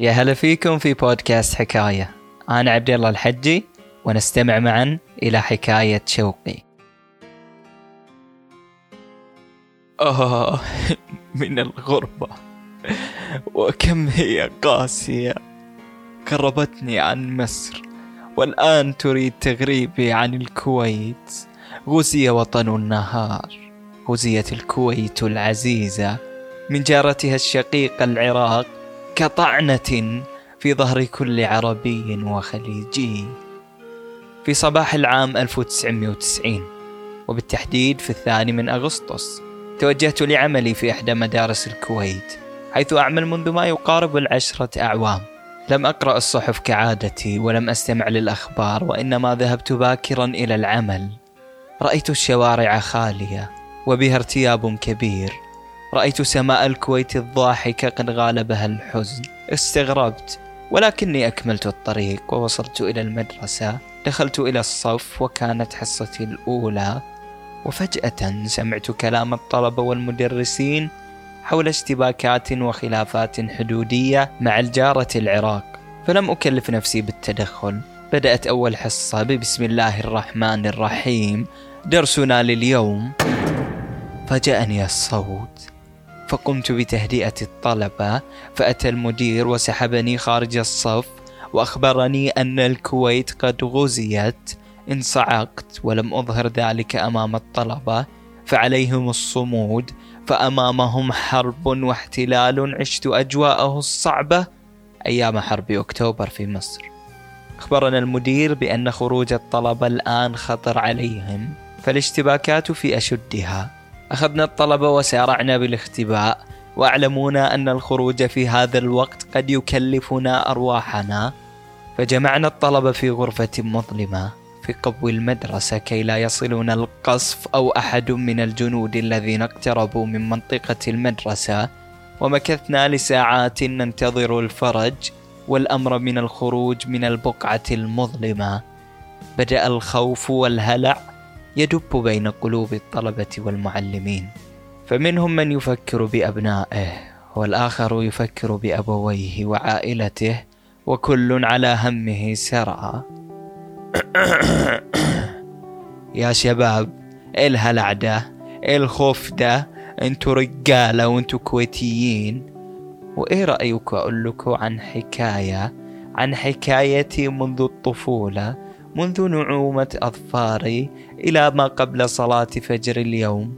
يا هلا فيكم في بودكاست حكاية. أنا عبد الله الحجي ونستمع معا إلى حكاية شوقي. آه من الغربة. وكم هي قاسية. قربتني عن مصر. والآن تريد تغريبي عن الكويت. غزي وطن النهار. غزيت الكويت العزيزة. من جارتها الشقيقة العراق. كطعنة في ظهر كل عربي وخليجي. في صباح العام 1990 وبالتحديد في الثاني من أغسطس توجهت لعملي في إحدى مدارس الكويت حيث أعمل منذ ما يقارب العشرة أعوام. لم أقرأ الصحف كعادتي ولم أستمع للأخبار وإنما ذهبت باكرا إلى العمل. رأيت الشوارع خالية وبها ارتياب كبير. رأيت سماء الكويت الضاحكة قد غالبها الحزن. استغربت ولكني أكملت الطريق ووصلت إلى المدرسة. دخلت إلى الصف وكانت حصتي الأولى. وفجأة سمعت كلام الطلبة والمدرسين حول اشتباكات وخلافات حدودية مع الجارة العراق. فلم أكلف نفسي بالتدخل. بدأت أول حصة ببسم الله الرحمن الرحيم. درسنا لليوم. فجاءني الصوت. فقمت بتهدئة الطلبة فأتى المدير وسحبني خارج الصف وأخبرني أن الكويت قد غزيت. انصعقت ولم أظهر ذلك أمام الطلبة فعليهم الصمود فأمامهم حرب واحتلال عشت أجواءه الصعبة أيام حرب أكتوبر في مصر. أخبرنا المدير بأن خروج الطلبة الآن خطر عليهم فالاشتباكات في أشدها. أخذنا الطلبة وسارعنا بالاختباء وأعلمونا أن الخروج في هذا الوقت قد يكلفنا أرواحنا. فجمعنا الطلبة في غرفة مظلمة في قبو المدرسة كي لا يصلنا القصف أو أحد من الجنود الذين اقتربوا من منطقة المدرسة. ومكثنا لساعات ننتظر الفرج والأمر من الخروج من البقعة المظلمة. بدأ الخوف والهلع يدب بين قلوب الطلبة والمعلمين فمنهم من يفكر بأبنائه والآخر يفكر بأبويه وعائلته وكل على همه سرعى يا شباب الهلع ده الخوف ده انتو رجالة وانتو كويتيين. وإيه رأيكم أقول لكم عن حكاية عن حكايتي منذ الطفولة؟ منذ نعومة أظفاري إلى ما قبل صلاة فجر اليوم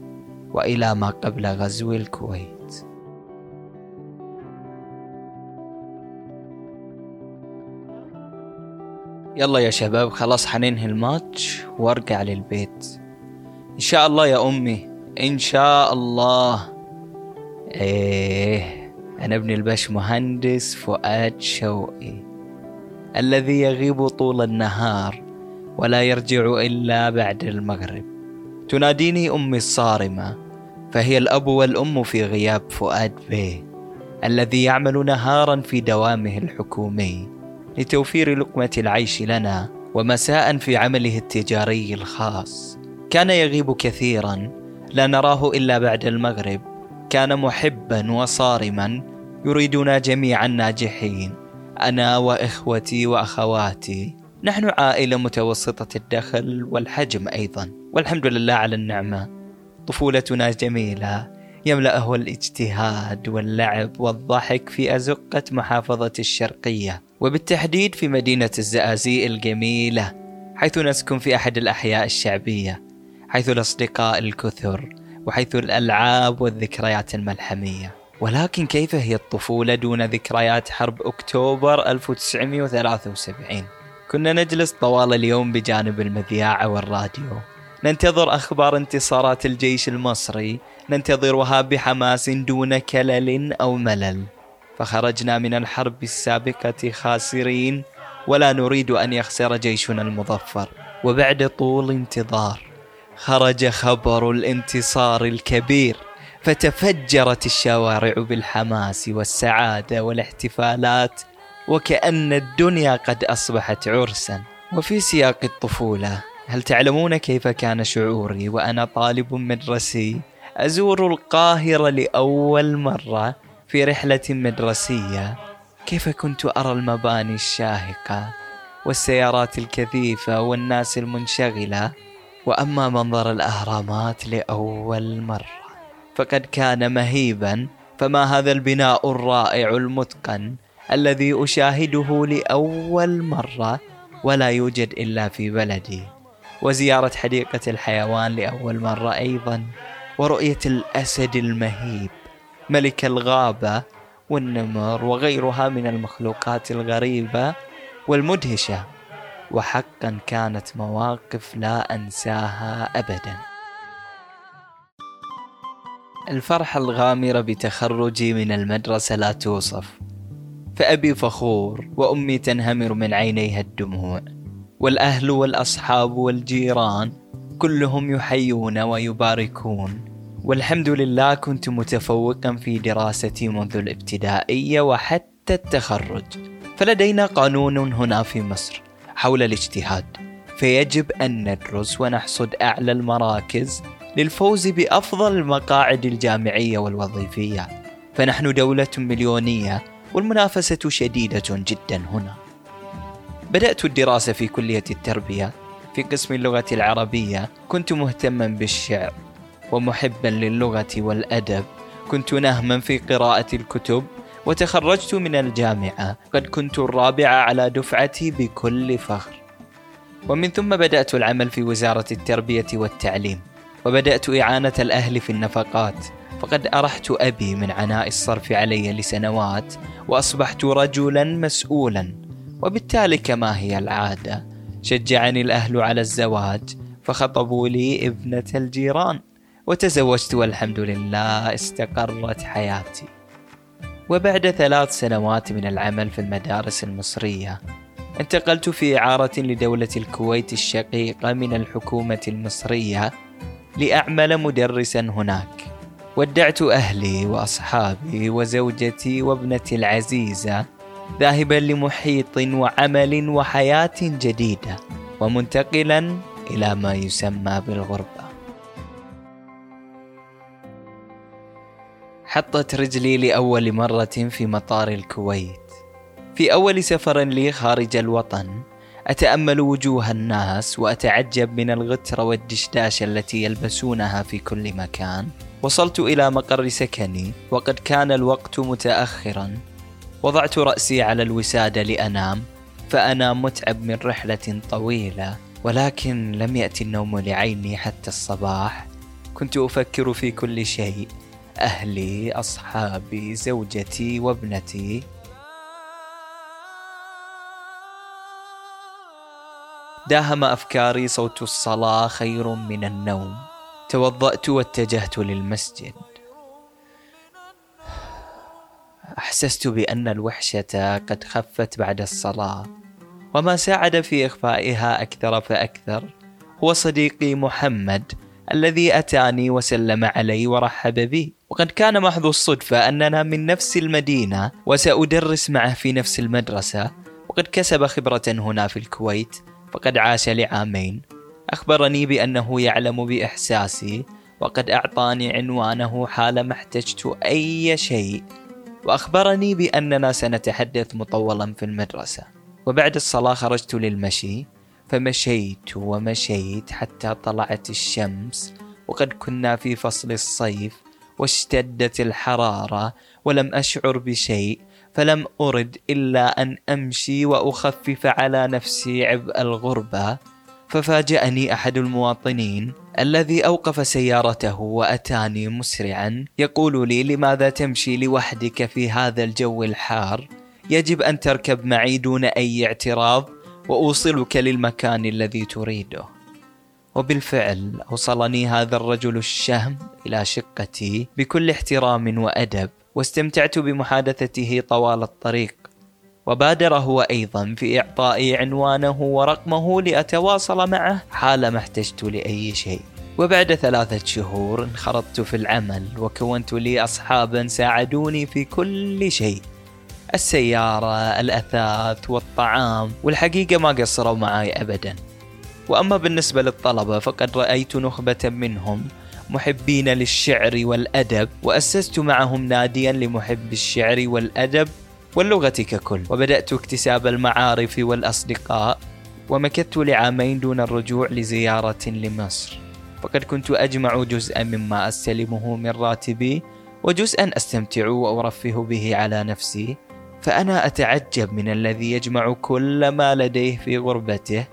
وإلى ما قبل غزو الكويت. يلا يا شباب خلاص حننهي الماتش وارجع للبيت. إن شاء الله يا أمي إن شاء الله. إيه أنا ابن البش مهندس فؤاد شوقي. الذي يغيب طول النهار ولا يرجع إلا بعد المغرب. تناديني أمي الصارمة فهي الأب والأم في غياب فؤاد بيه الذي يعمل نهارا في دوامه الحكومي. لتوفير لقمة العيش لنا ومساء في عمله التجاري الخاص. كان يغيب كثيرا لا نراه إلا بعد المغرب. كان محبا وصارما يريدنا جميعا ناجحين أنا وإخوتي وأخواتي. نحن عائلة متوسطة الدخل والحجم أيضا. والحمد لله على النعمة. طفولتنا جميلة. يملأه الاجتهاد واللعب والضحك في أزقة محافظة الشرقية. وبالتحديد في مدينة الزقازيق الجميلة حيث نسكن في أحد الأحياء الشعبية حيث الأصدقاء الكثر وحيث الألعاب والذكريات الملحمية. ولكن كيف هي الطفولة دون ذكريات حرب أكتوبر 1973 كنا نجلس طوال اليوم بجانب المذياع والراديو. ننتظر أخبار انتصارات الجيش المصري. ننتظرها بحماس دون كلل أو ملل. فخرجنا من الحرب السابقة خاسرين ولا نريد أن يخسر جيشنا المظفر. وبعد طول انتظار خرج خبر الانتصار الكبير. فتفجرت الشوارع بالحماس والسعادة والاحتفالات وكأن الدنيا قد أصبحت عرسا. وفي سياق الطفولة هل تعلمون كيف كان شعوري وأنا طالب مدرسي؟ أزور القاهرة لأول مرة في رحلة مدرسية. كيف كنت أرى المباني الشاهقة والسيارات الكثيفة والناس المنشغلة؟ وأما منظر الأهرامات لأول مرة. فقد كان مهيبا فما هذا البناء الرائع المتقن الذي أشاهده لأول مرة ولا يوجد إلا في بلدي. وزيارة حديقة الحيوان لأول مرة أيضا ورؤية الأسد المهيب ملك الغابة والنمر وغيرها من المخلوقات الغريبة والمدهشة وحقا كانت مواقف لا أنساها أبدا. الفرحة الغامرة بتخرجي من المدرسة لا توصف. فأبي فخور وأمي تنهمر من عينيها الدموع. والأهل والأصحاب والجيران كلهم يحيون ويباركون. والحمد لله كنت متفوقا في دراستي منذ الابتدائية وحتى التخرج. فلدينا قانون هنا في مصر حول الاجتهاد. فيجب أن ندرس ونحصد أعلى المراكز للفوز بأفضل المقاعد الجامعية والوظيفية. فنحن دولة مليونية والمنافسة شديدة جدا هنا. بدأت الدراسة في كلية التربية. في قسم اللغة العربية كنت مهتما بالشعر ومحبا للغة والأدب. كنت نهما في قراءة الكتب وتخرجت من الجامعة. قد كنت الرابعة على دفعتي بكل فخر. ومن ثم بدأت العمل في وزارة التربية والتعليم. وبدأت إعانة الأهل في النفقات. فقد أرحت أبي من عناء الصرف علي لسنوات وأصبحت رجلا مسؤولا. وبالتالي كما هي العادة شجعني الأهل على الزواج فخطبوا لي ابنة الجيران. وتزوجت والحمد لله استقرت حياتي. وبعد ثلاث سنوات من العمل في المدارس المصرية انتقلت في إعارة لدولة الكويت الشقيقة من الحكومة المصرية لأعمل مدرسا هناك. ودعت أهلي وأصحابي وزوجتي وابنتي العزيزة ذاهبا لمحيط وعمل وحياة جديدة ومنتقلا إلى ما يسمى بالغربة. حطت رجلي لأول مرة في مطار الكويت. في أول سفر لي خارج الوطن أتأمل وجوه الناس وأتعجب من الغترة والدشداش التي يلبسونها في كل مكان. وصلت إلى مقر سكني وقد كان الوقت متأخرا. وضعت رأسي على الوسادة لأنام فأنا متعب من رحلة طويلة. ولكن لم يأتي النوم لعيني حتى الصباح. كنت أفكر في كل شيء أهلي أصحابي زوجتي وابنتي. داهم أفكاري صوت الصلاة خير من النوم. توضأت واتجهت للمسجد. أحسست بأن الوحشة قد خفت بعد الصلاة. وما ساعد في إخفائها أكثر فأكثر هو صديقي محمد الذي أتاني وسلم علي ورحب بي وقد كان محض الصدفة أننا من نفس المدينة وسأدرس معه في نفس المدرسة. وقد كسب خبرة هنا في الكويت. فقد عاش لعامين. أخبرني بأنه يعلم بإحساسي وقد أعطاني عنوانه حالما احتجت أي شيء. وأخبرني بأننا سنتحدث مطولا في المدرسة. وبعد الصلاة خرجت للمشي فمشيت ومشيت حتى طلعت الشمس وقد كنا في فصل الصيف واشتدت الحرارة ولم أشعر بشيء. فلم أرد إلا أن أمشي وأخفف على نفسي عبء الغربة ففاجأني أحد المواطنين الذي أوقف سيارته وأتاني مسرعا يقول لي لماذا تمشي لوحدك في هذا الجو الحار؟ يجب أن تركب معي دون أي اعتراض وأوصلك للمكان الذي تريده. وبالفعل أوصلني هذا الرجل الشهم إلى شقتي بكل احترام وأدب. واستمتعت بمحادثته طوال الطريق. وبادر هو أيضا في إعطائي عنوانه ورقمه لأتواصل معه حالما احتجت لأي شيء. وبعد ثلاثة شهور انخرطت في العمل وكونت لي أصحابا ساعدوني في كل شيء. السيارة الأثاث والطعام والحقيقة ما قصروا معي أبدا. وأما بالنسبة للطلبة فقد رأيت نخبة منهم محبين للشعر والأدب وأسست معهم ناديا لمحب الشعر والأدب واللغة ككل وبدأت اكتساب المعارف والأصدقاء ومكثت لعامين دون الرجوع لزيارة لمصر. فقد كنت أجمع جزءا مما أستلمه من راتبي وجزءا أستمتع وأرفه به على نفسي. فأنا أتعجب من الذي يجمع كل ما لديه في غربته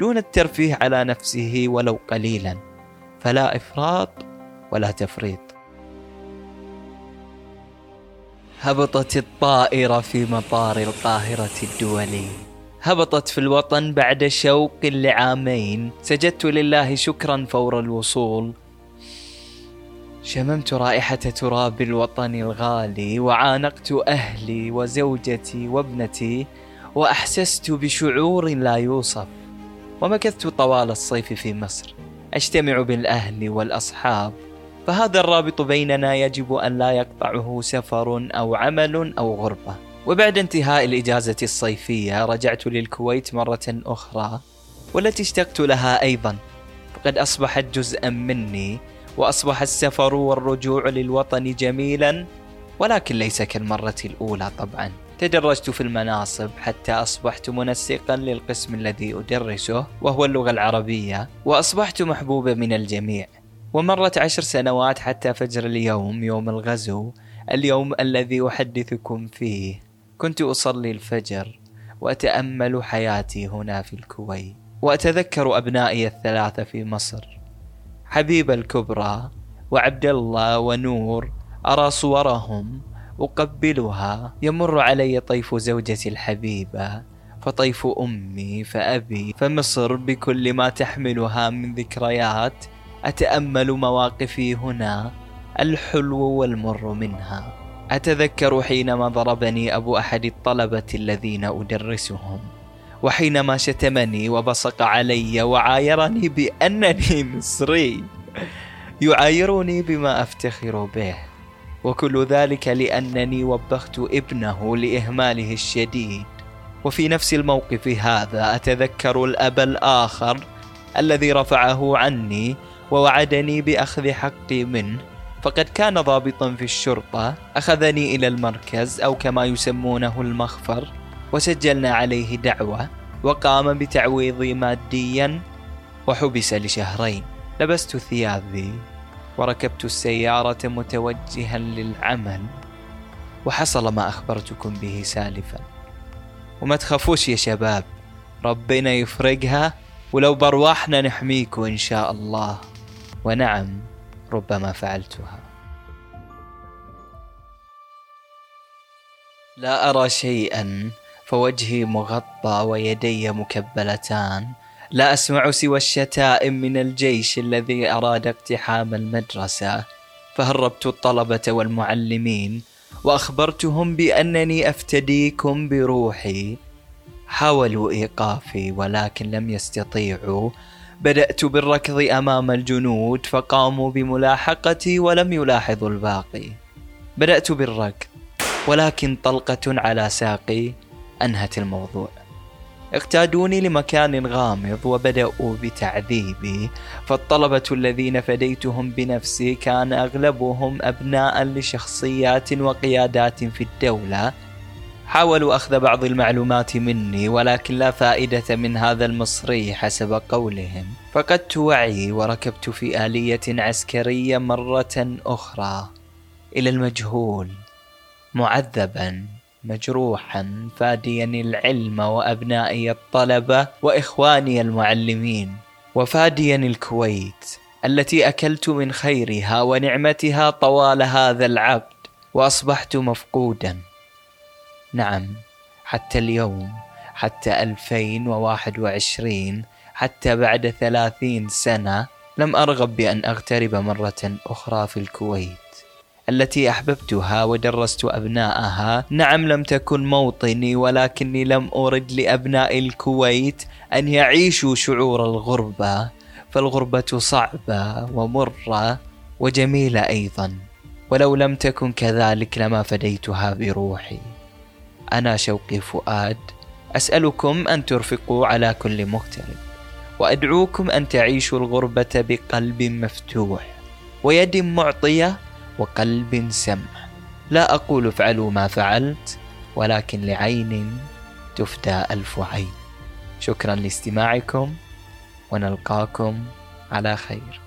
دون الترفيه على نفسه ولو قليلا. فلا إفراط ولا تفريط. هبطت الطائرة في مطار القاهرة الدولي. هبطت في الوطن بعد شوق لعامين. سجدت لله شكرا فور الوصول. شممت رائحة تراب الوطن الغالي وعانقت أهلي وزوجتي وابنتي وأحسست بشعور لا يوصف. ومكثت طوال الصيف في مصر. أجتمع بالأهل والأصحاب فهذا الرابط بيننا يجب أن لا يقطعه سفر أو عمل أو غربة. وبعد انتهاء الإجازة الصيفية رجعت للكويت مرة أخرى والتي اشتقت لها أيضا. فقد أصبحت جزءا مني وأصبح السفر والرجوع للوطن جميلا ولكن ليس كالمرة الأولى طبعا. تدرجت في المناصب حتى أصبحت منسقا للقسم الذي أدرسه وهو اللغة العربية وأصبحت محبوبا من الجميع. ومرت عشر سنوات حتى فجر اليوم يوم الغزو اليوم الذي أحدثكم فيه. كنت أصلي الفجر وأتأمل حياتي هنا في الكويت وأتذكر أبنائي الثلاثة في مصر. حبيبة الكبرى وعبد الله ونور أرى صورهم أقبلها. يمر علي طيف زوجتي الحبيبة فطيف أمي فأبي فمصر بكل ما تحملها من ذكريات. أتأمل مواقفي هنا الحلو والمر منها. أتذكر حينما ضربني أبو أحد الطلبة الذين أدرسهم وحينما شتمني وبصق علي وعايرني بأنني مصري. يعايرني بما أفتخر به. وكل ذلك لأنني وبخت ابنه لإهماله الشديد. وفي نفس الموقف هذا أتذكر الأب الآخر الذي رفعه عني ووعدني بأخذ حقي منه. فقد كان ضابطا في الشرطة أخذني إلى المركز أو كما يسمونه المخفر وسجلنا عليه دعوة وقام بتعويضي ماديا وحبس لشهرين. لبست ثيابي. وركبت السيارة متوجها للعمل وحصل ما أخبرتكم به سالفا. وما تخافوش يا شباب ربنا يفرقها ولو برواحنا نحميكم إن شاء الله. ونعم ربما فعلتها. لا أرى شيئا فوجهي مغطى ويدي مكبلتان. لا أسمع سوى الشتائم من الجيش الذي أراد اقتحام المدرسة. فهربت الطلبة والمعلمين وأخبرتهم بأنني أفتديكم بروحي. حاولوا إيقافي ولكن لم يستطيعوا. بدأت بالركض أمام الجنود فقاموا بملاحقتي ولم يلاحظوا الباقي. بدأت بالركض ولكن طلقة على ساقي أنهت الموضوع. اقتادوني لمكان غامض وبدأوا بتعذيبي فالطلبة الذين فديتهم بنفسي كان أغلبهم أبناء لشخصيات وقيادات في الدولة. حاولوا أخذ بعض المعلومات مني ولكن لا فائدة من هذا المصري حسب قولهم. فقدت وعي وركبت في آلية عسكرية مرة أخرى إلى المجهول معذبا. مجروحا فاديا العلم وأبنائي الطلبة وإخواني المعلمين وفاديا الكويت التي أكلت من خيرها ونعمتها طوال هذا العبد وأصبحت مفقودا. نعم حتى اليوم حتى 2021 حتى بعد ثلاثين سنة لم أرغب بأن أغترب مرة أخرى في الكويت. التي أحببتها ودرست أبناءها. نعم لم تكن موطني ولكني لم أرد لأبناء الكويت أن يعيشوا شعور الغربة. فالغربة صعبة ومرة وجميلة أيضا. ولو لم تكن كذلك لما فديتها بروحي. أنا شوقي فؤاد أسألكم أن ترفقوا على كل مغترب وأدعوكم أن تعيشوا الغربة بقلب مفتوح. ويد معطية وقلب سمح لا أقول افعلوا ما فعلت ولكن لعين تفدى ألف عين. شكرا لاستماعكم ونلقاكم على خير.